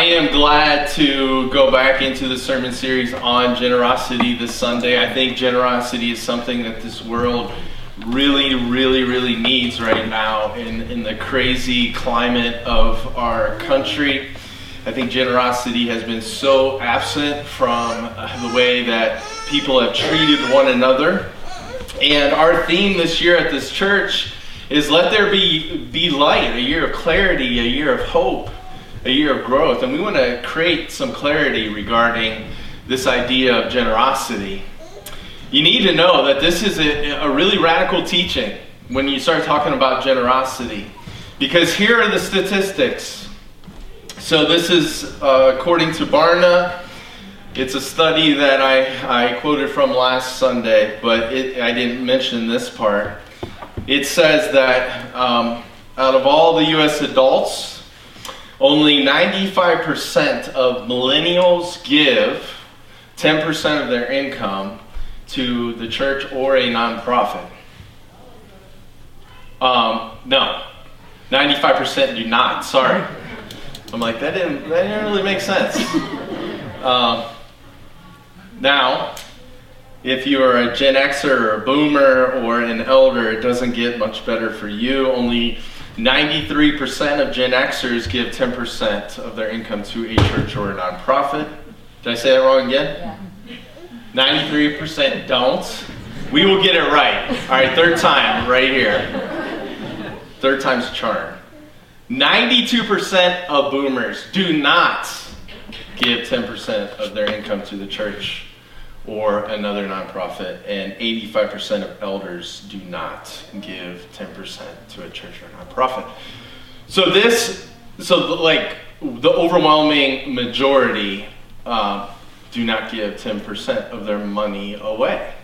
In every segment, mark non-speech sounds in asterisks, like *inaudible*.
I am glad to go back into the sermon series on generosity this Sunday. I think generosity is something that this world really, really, really needs right now in, in the crazy climate of our country. I think generosity has been so absent from the way that people have treated one another. And our theme this year at this church is let there be, be light, a year of clarity, a year of hope, a year of growth. And we want to create some clarity regarding this idea of generosity. You need to know that this is a, a really radical teaching when you start talking about generosity. Because here are the statistics. So, this is uh, according to Barna. It's a study that I, I quoted from last Sunday, but it, I didn't mention this part. It says that um, out of all the US adults, only 95% of millennials give 10% of their income to the church or a nonprofit. Um, no, 95% do not. Sorry. I'm like, that didn't, that didn't really make sense. *laughs* Um, now, if you are a Gen Xer or a boomer or an elder, it doesn't get much better for you. Only 93% of Gen Xers give 10% of their income to a church or a nonprofit. Did I say that wrong again? Yeah. 93% don't. We will get it right. All right, third time, right here. Third time's a charm. 92% of boomers do not give 10% of their income to the church or another nonprofit, and 85% of elders do not give 10% to a church or nonprofit. So this, so like the overwhelming majority uh, do not give 10% of their money away.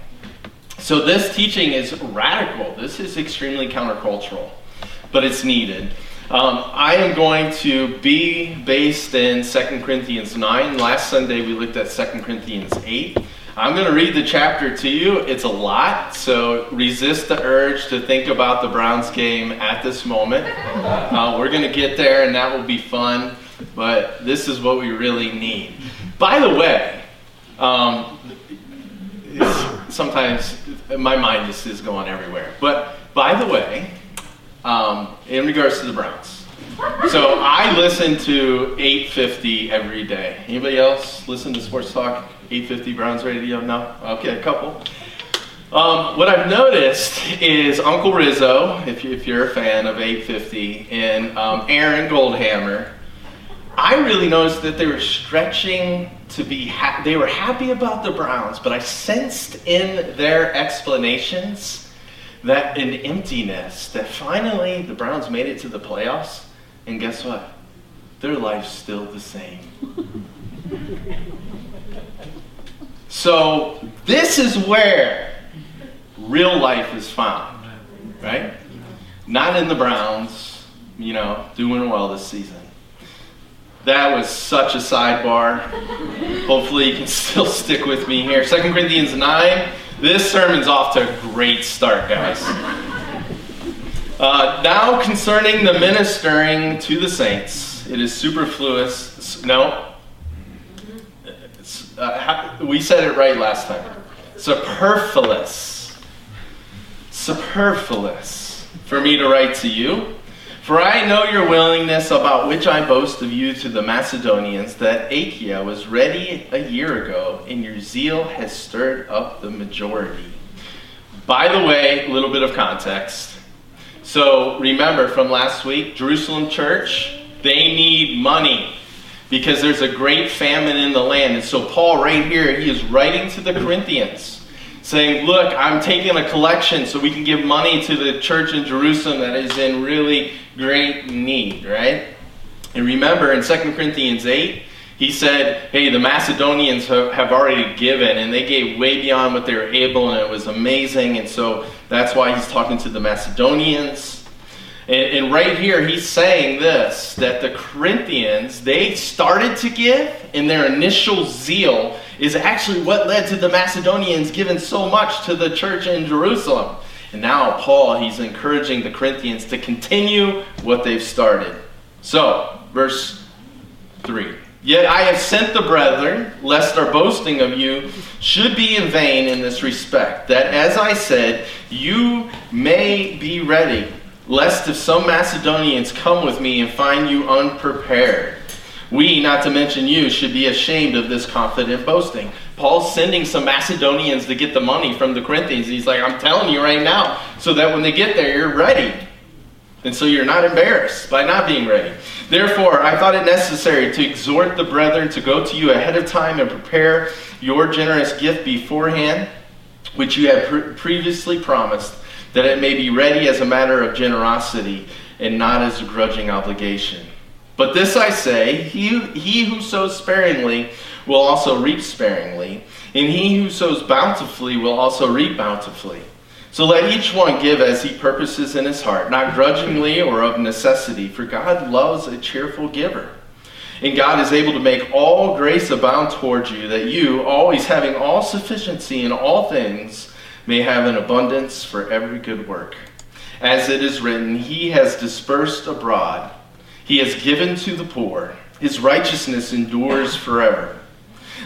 So this teaching is radical. This is extremely countercultural, but it's needed. Um, I am going to be based in 2 Corinthians 9. Last Sunday we looked at 2 Corinthians 8. I'm going to read the chapter to you. It's a lot, so resist the urge to think about the Browns game at this moment. Uh, we're going to get there, and that will be fun, but this is what we really need. By the way, um, sometimes my mind just is going everywhere. But by the way, um, in regards to the Browns, so I listen to 850 every day. Anybody else listen to Sports Talk 850 Browns Radio? No? Okay, a couple. Um, what I've noticed is Uncle Rizzo, if, you, you're a fan of 850, and um, Aaron Goldhammer. I really noticed that they were stretching to be they were happy about the Browns, but I sensed in their explanations that an emptiness that finally the Browns made it to the playoffs, and guess what? Their life's still the same. So this is where real life is found, right? Not in the Browns, you know, doing well this season. That was such a sidebar. Hopefully you can *laughs* still stick with me here. 2 Corinthians 9. This sermon's off to a great start, guys. Uh, now concerning the ministering to the saints, it is superfluous. No, uh, we said it right last time. Superfluous. Superfluous for me to write to you. For I know your willingness, about which I boast of you to the Macedonians, that Achaia was ready a year ago, and your zeal has stirred up the majority. By the way, a little bit of context. So remember from last week, Jerusalem church, they need money because there's a great famine in the land. And so, Paul, right here, he is writing to the Corinthians saying, Look, I'm taking a collection so we can give money to the church in Jerusalem that is in really great need, right? And remember in 2 Corinthians 8, he said, Hey, the Macedonians have already given, and they gave way beyond what they were able, and it was amazing. And so that's why he's talking to the Macedonians. And, and, right here, he's saying this that the Corinthians, they started to give, and their initial zeal is actually what led to the Macedonians giving so much to the church in Jerusalem. And now, Paul, he's encouraging the Corinthians to continue what they've started. So, verse 3 Yet I have sent the brethren, lest our boasting of you should be in vain in this respect, that as I said, you may be ready, lest if some Macedonians come with me and find you unprepared, we, not to mention you, should be ashamed of this confident boasting. Paul's sending some Macedonians to get the money from the Corinthians. He's like, I'm telling you right now, so that when they get there, you're ready. And so you're not embarrassed by not being ready. Therefore, I thought it necessary to exhort the brethren to go to you ahead of time and prepare your generous gift beforehand, which you had pre- previously promised, that it may be ready as a matter of generosity and not as a grudging obligation. But this I say he, he who sows sparingly will also reap sparingly, and he who sows bountifully will also reap bountifully. So let each one give as he purposes in his heart, not grudgingly or of necessity, for God loves a cheerful giver. And God is able to make all grace abound towards you, that you, always having all sufficiency in all things, may have an abundance for every good work. As it is written, He has dispersed abroad, He has given to the poor, His righteousness endures forever.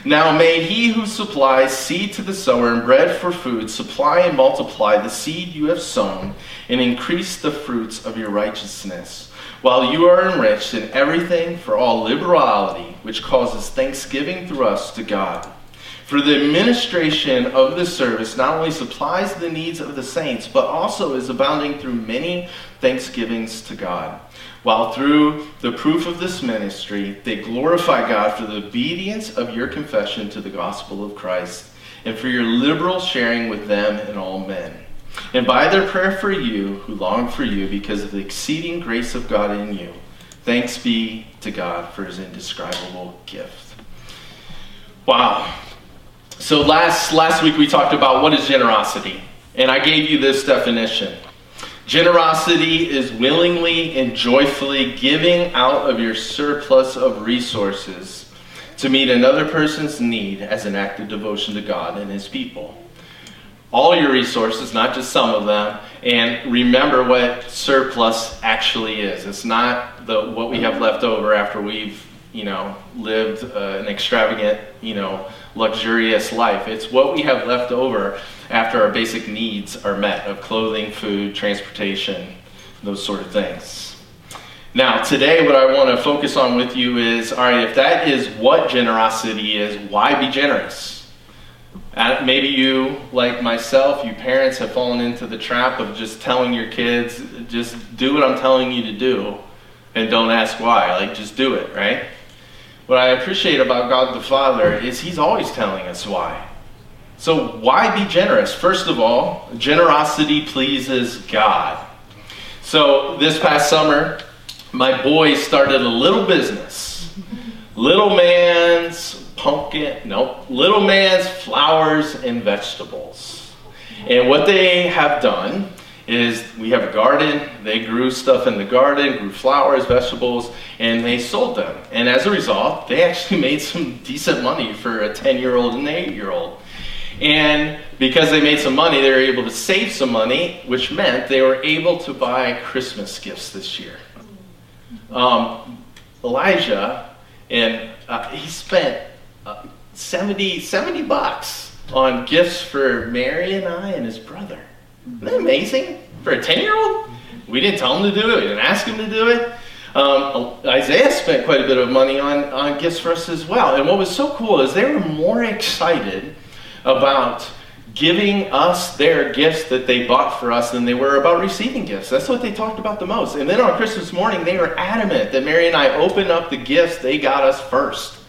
Now may he who supplies seed to the sower and bread for food supply and multiply the seed you have sown and increase the fruits of your righteousness, while you are enriched in everything for all liberality, which causes thanksgiving through us to God. For the administration of the service not only supplies the needs of the saints, but also is abounding through many thanksgivings to God while through the proof of this ministry they glorify God for the obedience of your confession to the gospel of Christ and for your liberal sharing with them and all men. And by their prayer for you, who long for you because of the exceeding grace of God in you, thanks be to God for his indescribable gift. Wow. So last last week we talked about what is generosity. And I gave you this definition. Generosity is willingly and joyfully giving out of your surplus of resources to meet another person's need as an act of devotion to God and His people. All your resources, not just some of them, and remember what surplus actually is. It's not the what we have left over after we've, you know, lived uh, an extravagant, you know, luxurious life. It's what we have left over after our basic needs are met of clothing, food, transportation, those sort of things. Now, today, what I want to focus on with you is all right, if that is what generosity is, why be generous? And maybe you, like myself, you parents have fallen into the trap of just telling your kids, just do what I'm telling you to do and don't ask why. Like, just do it, right? What I appreciate about God the Father is He's always telling us why. So, why be generous? First of all, generosity pleases God. So, this past summer, my boys started a little business. Little Man's pumpkin, no, Little Man's flowers and vegetables. And what they have done is we have a garden. They grew stuff in the garden, grew flowers, vegetables, and they sold them. And as a result, they actually *laughs* made some decent money for a 10 year old and an 8 year old. And because they made some money, they were able to save some money, which meant they were able to buy Christmas gifts this year. Um, Elijah, and uh, he spent uh, 70, 70 bucks on gifts for Mary and I and his brother. Isn't that amazing? For a 10 year old? We didn't tell him to do it, we didn't ask him to do it. Um, Isaiah spent quite a bit of money on, on gifts for us as well. And what was so cool is they were more excited about giving us their gifts that they bought for us than they were about receiving gifts. That's what they talked about the most. And then on Christmas morning, they were adamant that Mary and I open up the gifts they got us first.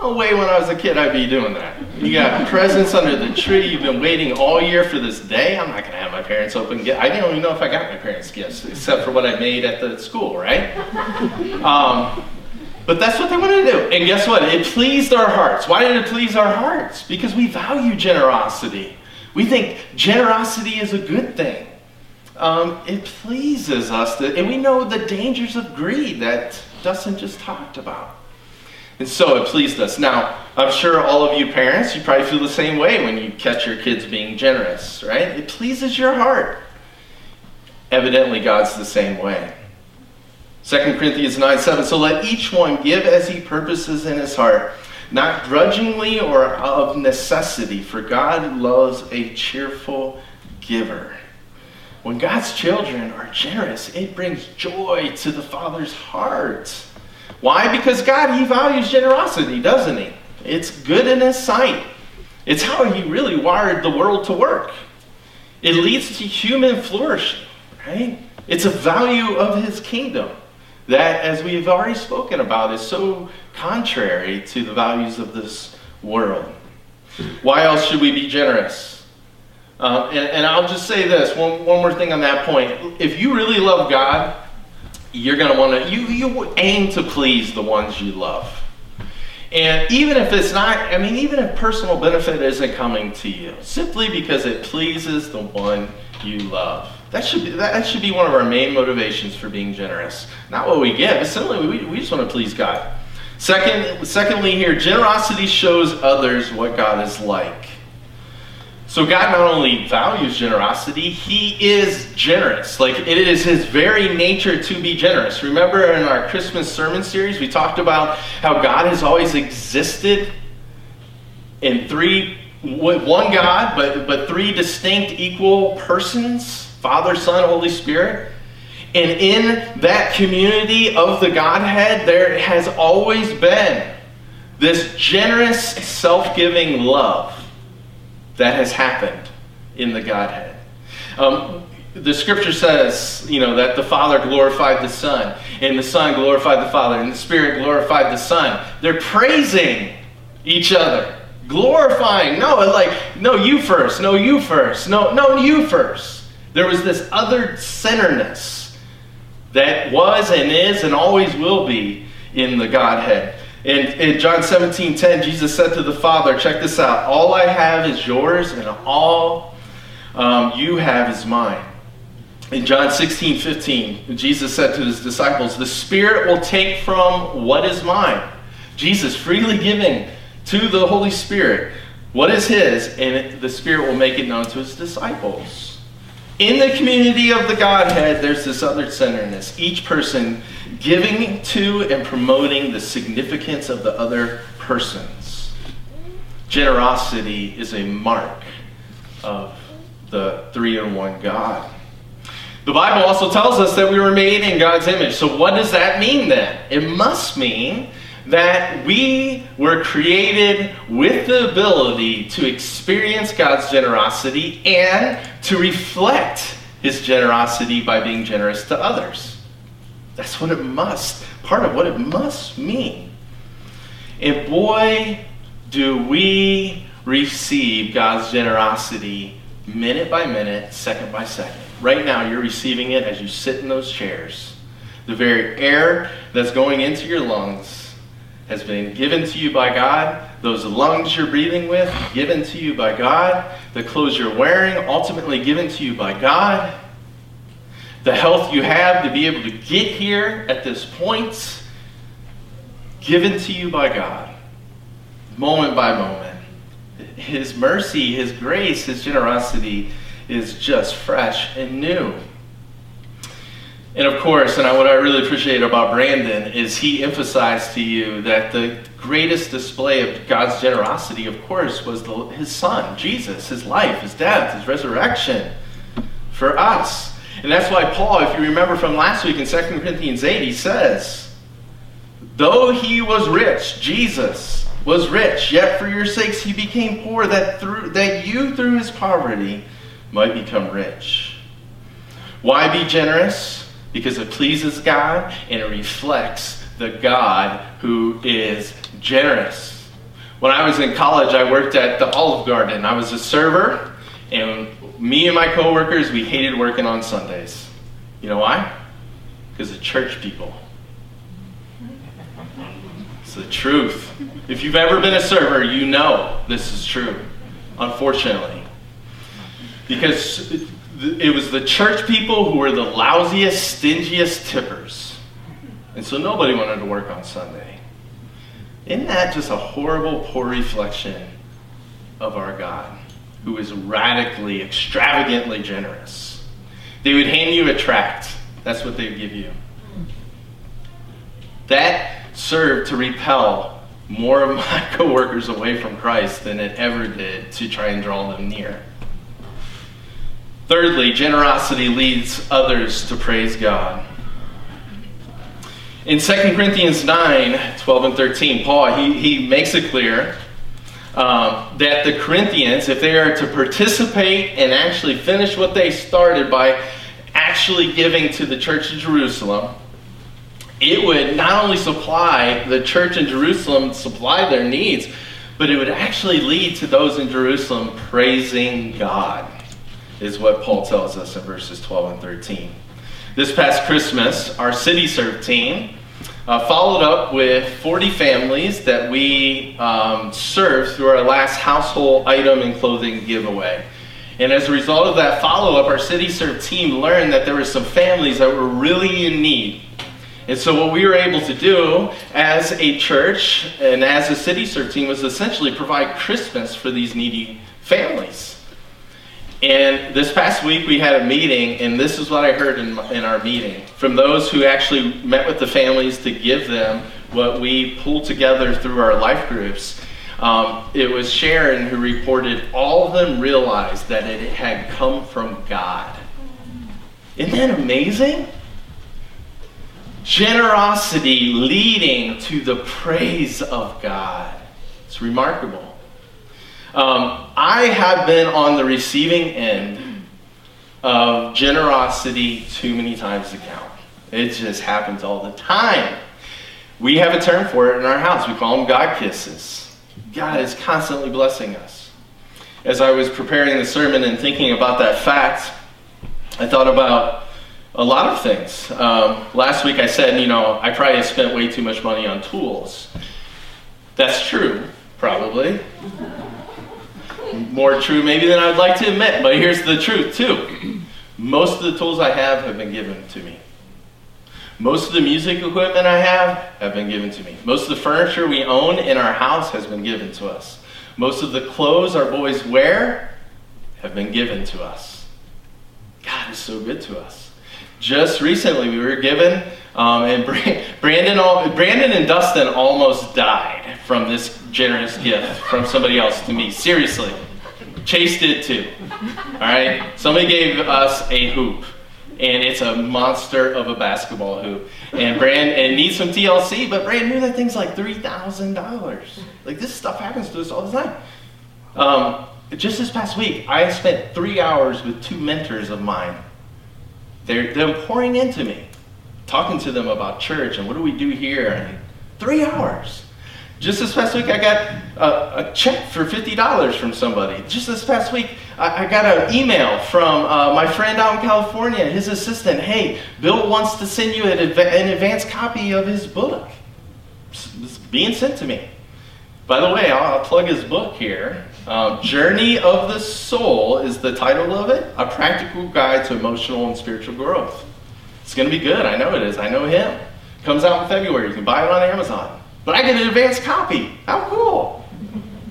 No way when I was a kid I'd be doing that. You got presents under the tree. You've been waiting all year for this day. I'm not going to have my parents open gifts. I don't even know if I got my parents' gifts, except for what I made at the school, right? *laughs* Um, but that's what they wanted to do. And guess what? It pleased our hearts. Why did it please our hearts? Because we value generosity. We think generosity is a good thing. Um, it pleases us, to, and we know the dangers of greed that Dustin just talked about. And so it pleased us. Now, I'm sure all of you parents, you probably feel the same way when you catch your kids being generous, right? It pleases your heart. Evidently, God's the same way. 2 Corinthians 9 7. So let each one give as he purposes in his heart, not grudgingly or of necessity, for God loves a cheerful giver. When God's children are generous, it brings joy to the Father's heart. Why? Because God, He values generosity, doesn't He? It's good in His sight. It's how He really wired the world to work. It leads to human flourishing, right? It's a value of His kingdom that, as we've already spoken about, is so contrary to the values of this world. Why else should we be generous? Uh, and, and, I'll just say this one, one more thing on that point. If you really love God, you're going to want to, you, you aim to please the ones you love. And even if it's not, I mean, even if personal benefit isn't coming to you, simply because it pleases the one you love. That should be, that should be one of our main motivations for being generous. Not what we get, but simply we, we just want to please God. Second, secondly, here, generosity shows others what God is like. So God not only values generosity, He is generous. Like it is His very nature to be generous. Remember in our Christmas sermon series, we talked about how God has always existed in three, one God, but, but three distinct equal persons Father, Son, Holy Spirit. And in that community of the Godhead, there has always been this generous, self giving love that has happened in the Godhead. Um, the scripture says, you know, that the Father glorified the Son, and the Son glorified the Father, and the Spirit glorified the Son. They're praising each other, glorifying. No, like, no, you first, no, you first, no, no, you first. There was this other centeredness that was and is and always will be in the Godhead. In, in John 17 10, Jesus said to the Father, check this out, all I have is yours, and all um, you have is mine. In John 16 15, Jesus said to his disciples, The Spirit will take from what is mine. Jesus freely giving to the Holy Spirit what is his, and the Spirit will make it known to his disciples. In the community of the Godhead, there's this other centeredness. Each person giving to and promoting the significance of the other persons. Generosity is a mark of the three in one God. The Bible also tells us that we were made in God's image. So, what does that mean then? It must mean that we were created with the ability to experience God's generosity and to reflect his generosity by being generous to others. That's what it must, part of what it must mean. And boy, do we receive God's generosity minute by minute, second by second. Right now, you're receiving it as you sit in those chairs. The very air that's going into your lungs has been given to you by God. Those lungs you're breathing with, given to you by God. The clothes you're wearing, ultimately given to you by God. The health you have to be able to get here at this point, given to you by God, moment by moment. His mercy, His grace, His generosity is just fresh and new. And of course, and what I really appreciate about Brandon is he emphasized to you that the greatest display of God's generosity, of course, was the, his son, Jesus, his life, his death, his resurrection for us. And that's why Paul, if you remember from last week in 2 Corinthians 8, he says, Though he was rich, Jesus was rich, yet for your sakes he became poor, that, through, that you through his poverty might become rich. Why be generous? Because it pleases God and it reflects the God who is generous. When I was in college, I worked at the Olive Garden. I was a server, and me and my coworkers, we hated working on Sundays. You know why? Because of church people. It's the truth. If you've ever been a server, you know this is true, unfortunately. Because it was the church people who were the lousiest, stingiest tippers. And so nobody wanted to work on Sunday. Isn't that just a horrible, poor reflection of our God, who is radically, extravagantly generous? They would hand you a tract. That's what they would give you. that served to repel more of my *laughs* coworkers away from Christ than it ever did to try and draw them near. Thirdly, generosity leads others to praise God. In 2 Corinthians 9 12 and 13, Paul he, he makes it clear um, that the Corinthians, if they are to participate and actually finish what they started by actually giving to the church in Jerusalem, it would not only supply the church in Jerusalem, supply their needs, but it would actually lead to those in Jerusalem praising God, is what Paul tells us in verses 12 and 13. This past Christmas, our City Serve team uh, followed up with 40 families that we um, served through our last household item and clothing giveaway. And as a result of that follow up, our City Serve team learned that there were some families that were really in need. And so, what we were able to do as a church and as a City Serve team was essentially provide Christmas for these needy families. And this past week we had a meeting, and this is what I heard in, in our meeting from those who actually met with the families to give them what we pulled together through our life groups. Um, it was Sharon who reported all of them realized that it had come from God. Isn't that amazing? Generosity leading to the praise of God. It's remarkable. Um, I have been on the receiving end of generosity too many times to count. It just happens all the time. We have a term for it in our house. We call them God kisses. God is constantly blessing us. As I was preparing the sermon and thinking about that fact, I thought about a lot of things. Um, last week I said, you know, I probably spent way too much money on tools. That's true, probably more true maybe than I'd like to admit, but here's the truth too. Most of the tools I have have been given to me. Most of the music equipment I have have been given to me. Most of the furniture we own in our house has been given to us. Most of the clothes our boys wear have been given to us. God is so good to us. Just recently, we were given, um, and Brandon, Brandon and Dustin almost died from this generous gift from somebody else to me. Seriously. Chase did too. All right? Somebody gave us a hoop, and it's a monster of a basketball hoop. And Brand and needs some TLC, but Brand new that thing's like $3,000. Like this stuff happens to us all the time. Um, just this past week, I spent three hours with two mentors of mine. They're, they're pouring into me, talking to them about church and what do we do here. And three hours. Just this past week, I got a, a check for $50 from somebody. Just this past week, I, I got an email from uh, my friend out in California, his assistant. Hey, Bill wants to send you an, an advanced copy of his book. It's being sent to me. By the way, I'll, I'll plug his book here. Um, Journey of the Soul is the title of it. A practical guide to emotional and spiritual growth. It's going to be good. I know it is. I know him. Comes out in February. You can buy it on Amazon. But I get an advanced copy. How cool.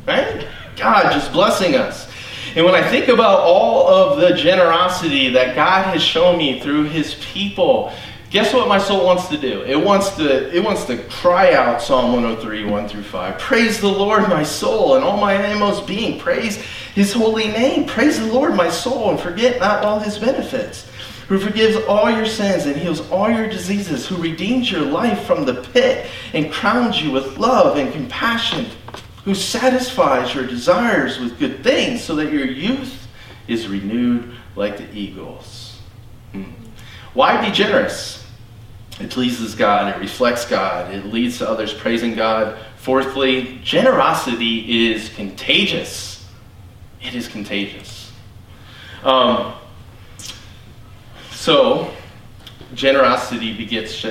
Right? God just blessing us. And when I think about all of the generosity that God has shown me through his people, guess what my soul wants to do? It wants to it wants to cry out Psalm 103, 1 through 5. Praise the Lord, my soul, and all my inmost being. Praise his holy name. Praise the Lord, my soul, and forget not all his benefits who forgives all your sins and heals all your diseases, who redeems your life from the pit and crowns you with love and compassion, who satisfies your desires with good things so that your youth is renewed like the eagles. Hmm. Why be generous? It pleases God, it reflects God, it leads to others praising God. Fourthly, generosity is contagious. It is contagious. Um, so, generosity begets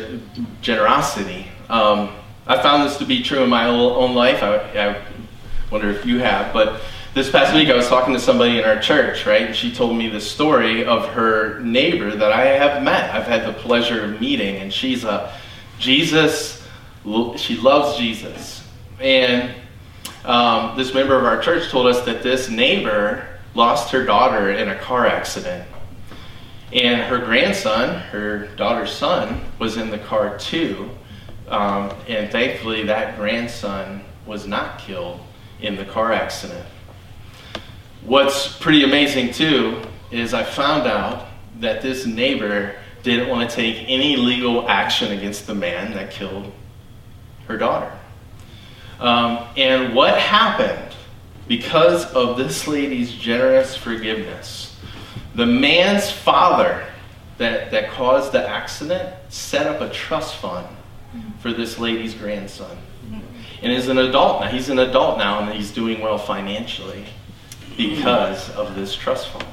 generosity. Um, I found this to be true in my own life. I, I, wonder if you have, but this past week I was talking to somebody in our church, right? And she told me the story of her neighbor that I have met. I've had the pleasure of meeting, and she's a Jesus. She loves Jesus, and um, this member of our church told us that this neighbor lost her daughter in a car accident and her grandson, her daughter's son, was in the car too. Um, and thankfully, that grandson was not killed in the car accident. What's pretty amazing, too, is I found out that this neighbor didn't want to take any legal action against the man that killed her daughter. Um, and what happened because of this lady's generous forgiveness? The man's father that, that caused the accident set up a trust fund for this lady's grandson. And is an adult now. He's an adult now and he's doing well financially because of this trust fund.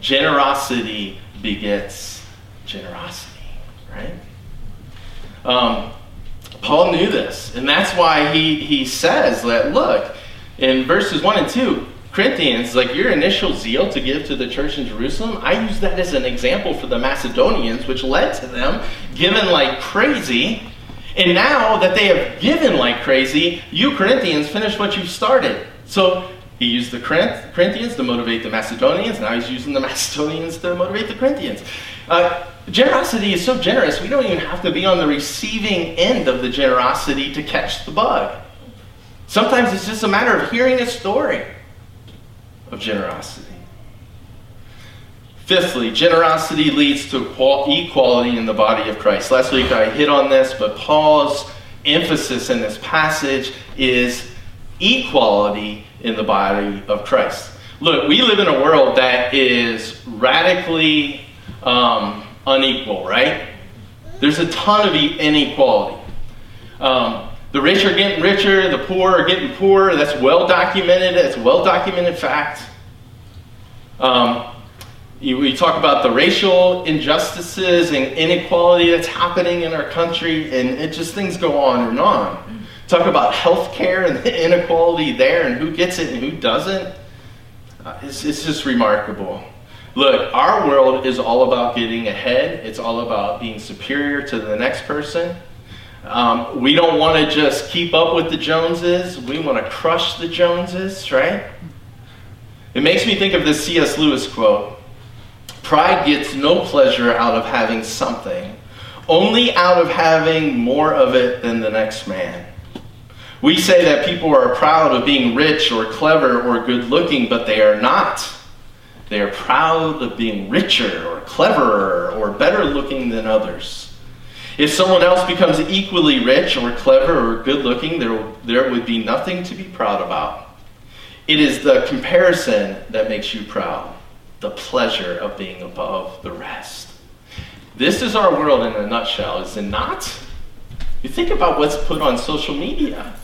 Generosity begets generosity, right? Um, Paul knew this, and that's why he, he says that, look, in verses 1 and 2, Corinthians, like your initial zeal to give to the church in Jerusalem, I use that as an example for the Macedonians, which led to them giving like crazy. And now that they have given like crazy, you Corinthians finish what you started. So he used the Corinthians to motivate the Macedonians. Now he's using the *laughs* Macedonians to motivate the Corinthians. Uh, generosity is so generous, we don't even have to be on the receiving end of the generosity to catch the bug. Sometimes it's just a matter of hearing a story of generosity. Fifthly, generosity leads to equality in the body of Christ. Last week I hit on this, but Paul's emphasis in this passage is equality in the body of Christ. Look, we live in a world that is radically um, unequal, right? There's a ton of inequality. Um, the rich are getting richer, the poor are getting poorer. That's well documented. That's well documented fact. Um, you, we talk about the racial injustices and inequality that's happening in our country, and it just things go on and on. Talk about health care and the *laughs* inequality there and who gets it and who doesn't. Uh, it's, it's just remarkable. Look, our world is all about getting ahead, it's all about being superior to the next person. Um, we don't want to just keep up with the Joneses, we want to crush the Joneses, right? It makes me think of this C.S. Lewis quote Pride gets no pleasure out of having something, only out of having more of it than the next man. We say that people are proud of being rich or clever or good looking, but they are not. They are proud of being richer or cleverer or better looking than others. If someone else becomes equally rich or clever or good looking, there, there would be nothing to be proud about. It is the comparison that makes you proud, the pleasure of being above the rest. This is our world in a nutshell, is it not? You think about what's put on social media.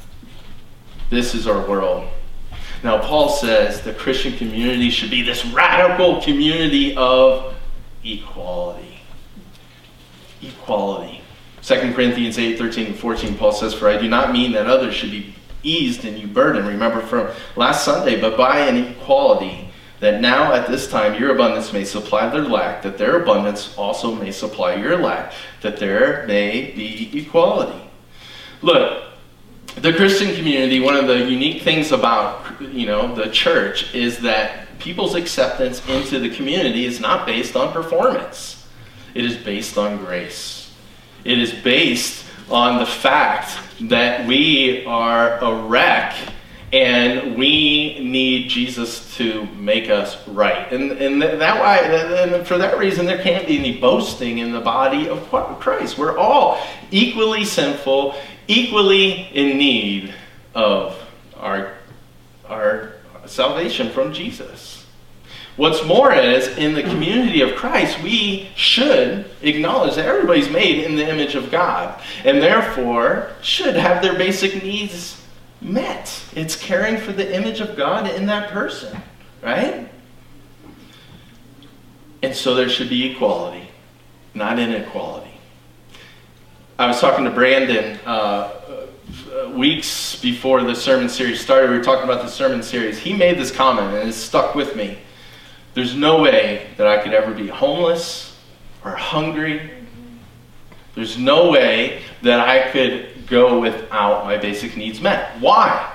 This is our world. Now, Paul says the Christian community should be this radical community of equality. Equality. 2 Corinthians 8 13 and 14, Paul says, For I do not mean that others should be eased and you burden. Remember from last Sunday, but by an equality, that now at this time your abundance may supply their lack, that their abundance also may supply your lack, that there may be equality. Look, the Christian community, one of the unique things about you know the church is that people's acceptance into the community is not based on performance. It is based on grace. It is based on the fact that we are a wreck and we need Jesus to make us right. And, and that why, and for that reason, there can't be any boasting in the body of Christ. We're all equally sinful, equally in need of our, our salvation from Jesus. What's more is, in the community of Christ, we should acknowledge that everybody's made in the image of God, and therefore should have their basic needs met. It's caring for the image of God in that person, right? And so there should be equality, not inequality. I was talking to Brandon uh, uh, weeks before the sermon series started. We were talking about the sermon series. He made this comment, and it stuck with me. There's no way that I could ever be homeless or hungry. There's no way that I could go without my basic needs met. Why?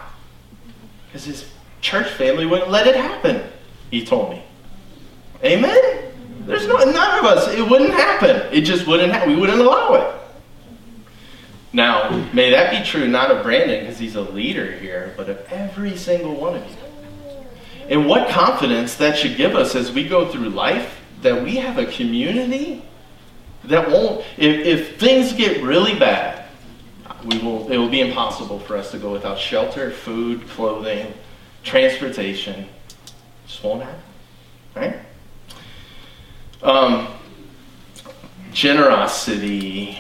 Because his church family wouldn't let it happen, he told me. Amen? There's no, none of us, it wouldn't happen. It just wouldn't happen. We wouldn't allow it. Now, may that be true not of Brandon because he's a leader here, but of every single one of you. And what confidence that should give us as we go through life that we have a community that won't, if, if things get really bad, we will, it will be impossible for us to go without shelter, food, clothing, transportation. Just won't happen, right? Um, generosity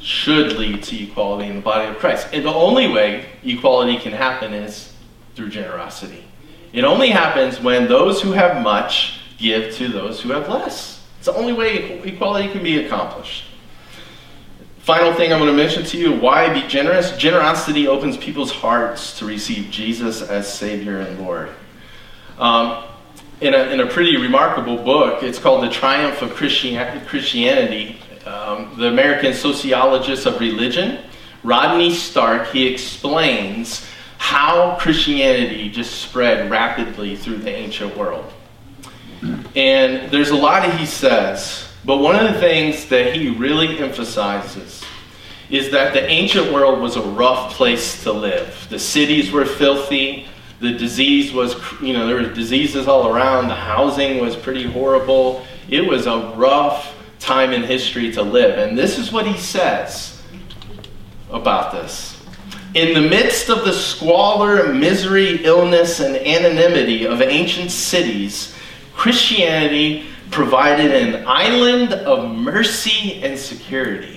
should lead to equality in the body of Christ. And the only way equality can happen is through generosity. It only happens when those who have much give to those who have less. It's the only way equality can be accomplished. Final thing I'm going to mention to you why be generous? Generosity opens people's hearts to receive Jesus as Savior and Lord. Um, in, a, in a pretty remarkable book, it's called The Triumph of Christianity. Um, the American sociologist of religion, Rodney Stark, he explains how Christianity just spread rapidly through the ancient world. And there's a lot he says, but one of the things that he really emphasizes is that the ancient world was a rough place to live. The cities were filthy, the disease was, you know, there were diseases all around, the housing was pretty horrible. It was a rough time in history to live. And this is what he says about this. In the midst of the squalor, misery, illness, and anonymity of ancient cities, Christianity provided an island of mercy and security.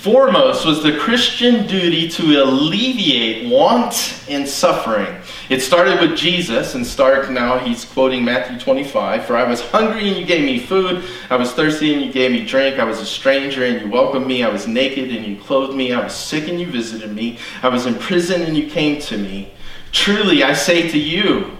Foremost was the Christian duty to alleviate want and suffering. It started with Jesus, and Stark now he's quoting Matthew 25 For I was hungry and you gave me food, I was thirsty and you gave me drink, I was a stranger and you welcomed me, I was naked and you clothed me, I was sick and you visited me, I was in prison and you came to me. Truly I say to you,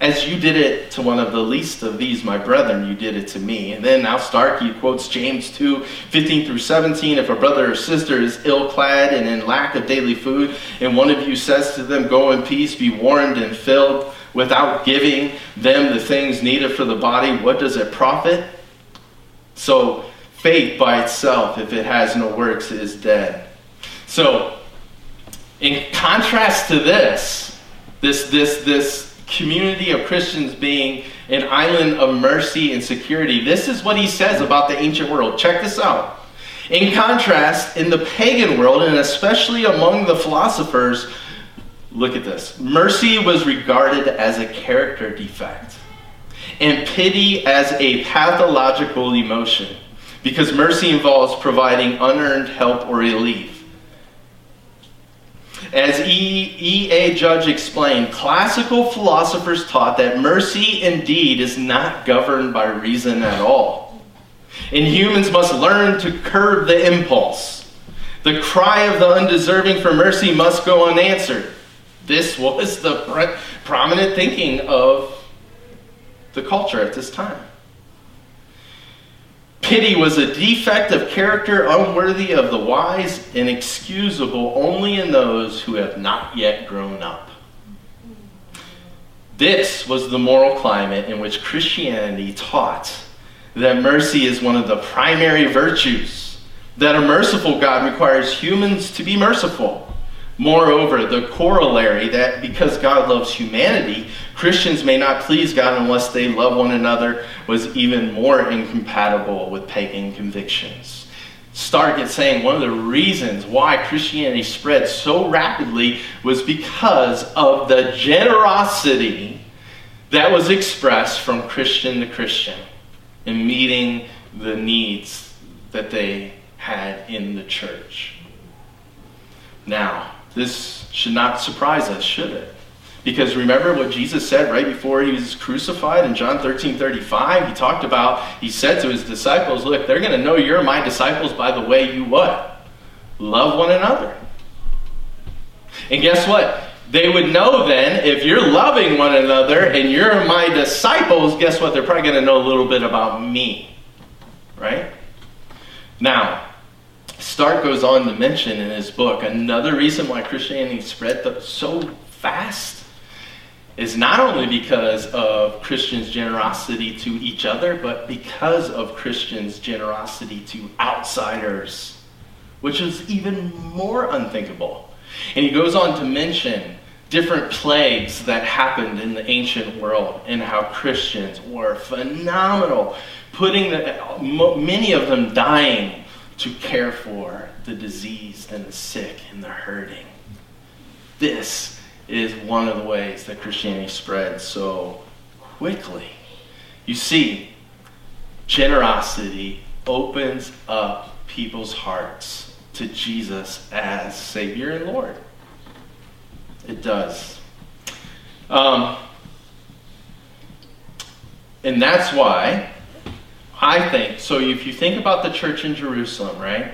as you did it to one of the least of these, my brethren, you did it to me. And then now Starkey quotes James 2 15 through 17. If a brother or sister is ill clad and in lack of daily food, and one of you says to them, Go in peace, be warmed and filled, without giving them the things needed for the body, what does it profit? So, faith by itself, if it has no works, is dead. So, in contrast to this, this, this, this community of Christians being an island of mercy and security. This is what he says about the ancient world. Check this out. In contrast, in the pagan world, and especially among the philosophers, look at this mercy was regarded as a character defect, and pity as a pathological emotion, because mercy involves providing unearned help or relief. As E. E. A. Judge explained, classical philosophers taught that mercy indeed is not governed by reason at all. And humans must learn to curb the impulse. The cry of the undeserving for mercy must go unanswered. This was the prominent thinking of the culture at this time. Pity was a defect of character unworthy of the wise and excusable only in those who have not yet grown up. This was the moral climate in which Christianity taught that mercy is one of the primary virtues, that a merciful God requires humans to be merciful. Moreover, the corollary that because God loves humanity, Christians may not please God unless they love one another was even more incompatible with pagan convictions. Stark is saying one of the reasons why Christianity spread so rapidly was because of the generosity that was expressed from Christian to Christian in meeting the needs that they had in the church. Now, this should not surprise us, should it? Because remember what Jesus said right before he was crucified in John 13 35? He talked about, he said to his disciples, Look, they're going to know you're my disciples by the way you what? Love one another. And guess what? They would know then, if you're loving one another and you're my disciples, guess what? They're probably going to know a little bit about me. Right? Now, Stark goes on to mention in his book another reason why Christianity spread so fast is not only because of Christians' generosity to each other, but because of Christians' generosity to outsiders. which is even more unthinkable. And he goes on to mention different plagues that happened in the ancient world and how Christians were phenomenal, putting the, many of them dying to care for the diseased and the sick and the hurting. This is one of the ways that Christianity spreads so quickly. You see, generosity opens up people's hearts to Jesus as Savior and Lord. It does. Um, and that's why I think, so if you think about the church in Jerusalem, right?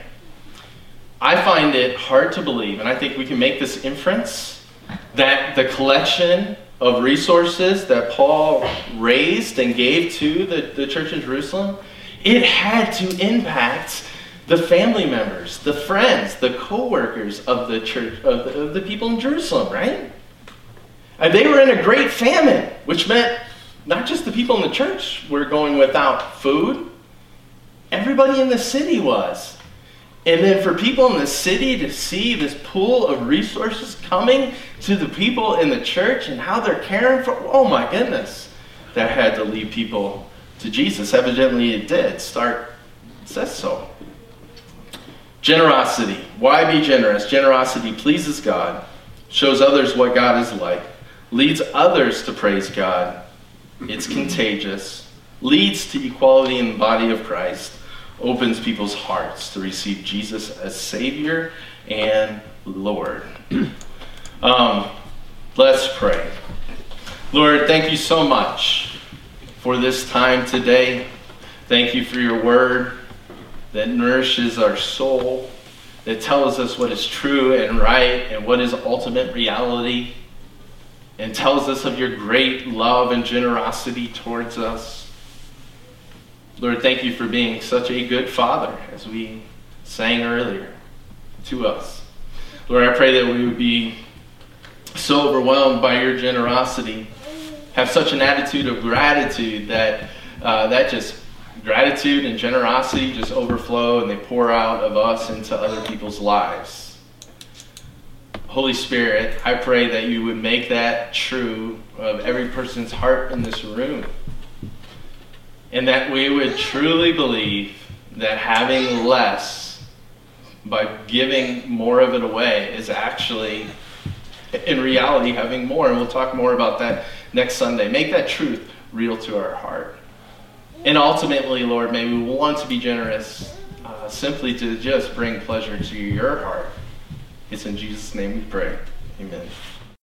I find it hard to believe, and I think we can make this inference, that the collection of resources that Paul raised and gave to the, the church in Jerusalem, it had to impact the family members, the friends, the co-workers of the church, of the, of the people in Jerusalem, right? And they were in a great famine, which meant not just the people in the church were going without food, everybody in the city was. And then for people in the city to see this pool of resources coming to the people in the church and how they're caring for, oh my goodness, that had to lead people to Jesus. Evidently it did. Stark says so. Generosity. Why be generous? Generosity pleases God, shows others what God is like, leads others to praise God. It's contagious, leads to equality in the body of Christ opens people's hearts to receive Jesus as Savior and Lord. *clears throat* um, let's pray. Lord, thank you so much for this time today. Thank you for your word that nourishes our soul, that tells us what is true and right and what is ultimate reality, and tells us of your great love and generosity towards us. Lord, thank you for being such a good father, as we sang earlier, to us. Lord, I pray that we would be so overwhelmed by your generosity, have such an attitude of gratitude that uh, that just gratitude and generosity just overflow and they pour out of us into other people's lives. Holy Spirit, I pray that you would make that true of every person's heart in this room and that we would truly believe that having less by giving more of it away is actually in reality having more and we'll talk more about that next sunday. Make that truth real to our heart. And ultimately lord may we want to be generous uh, simply to just bring pleasure to your heart. It's in jesus name we pray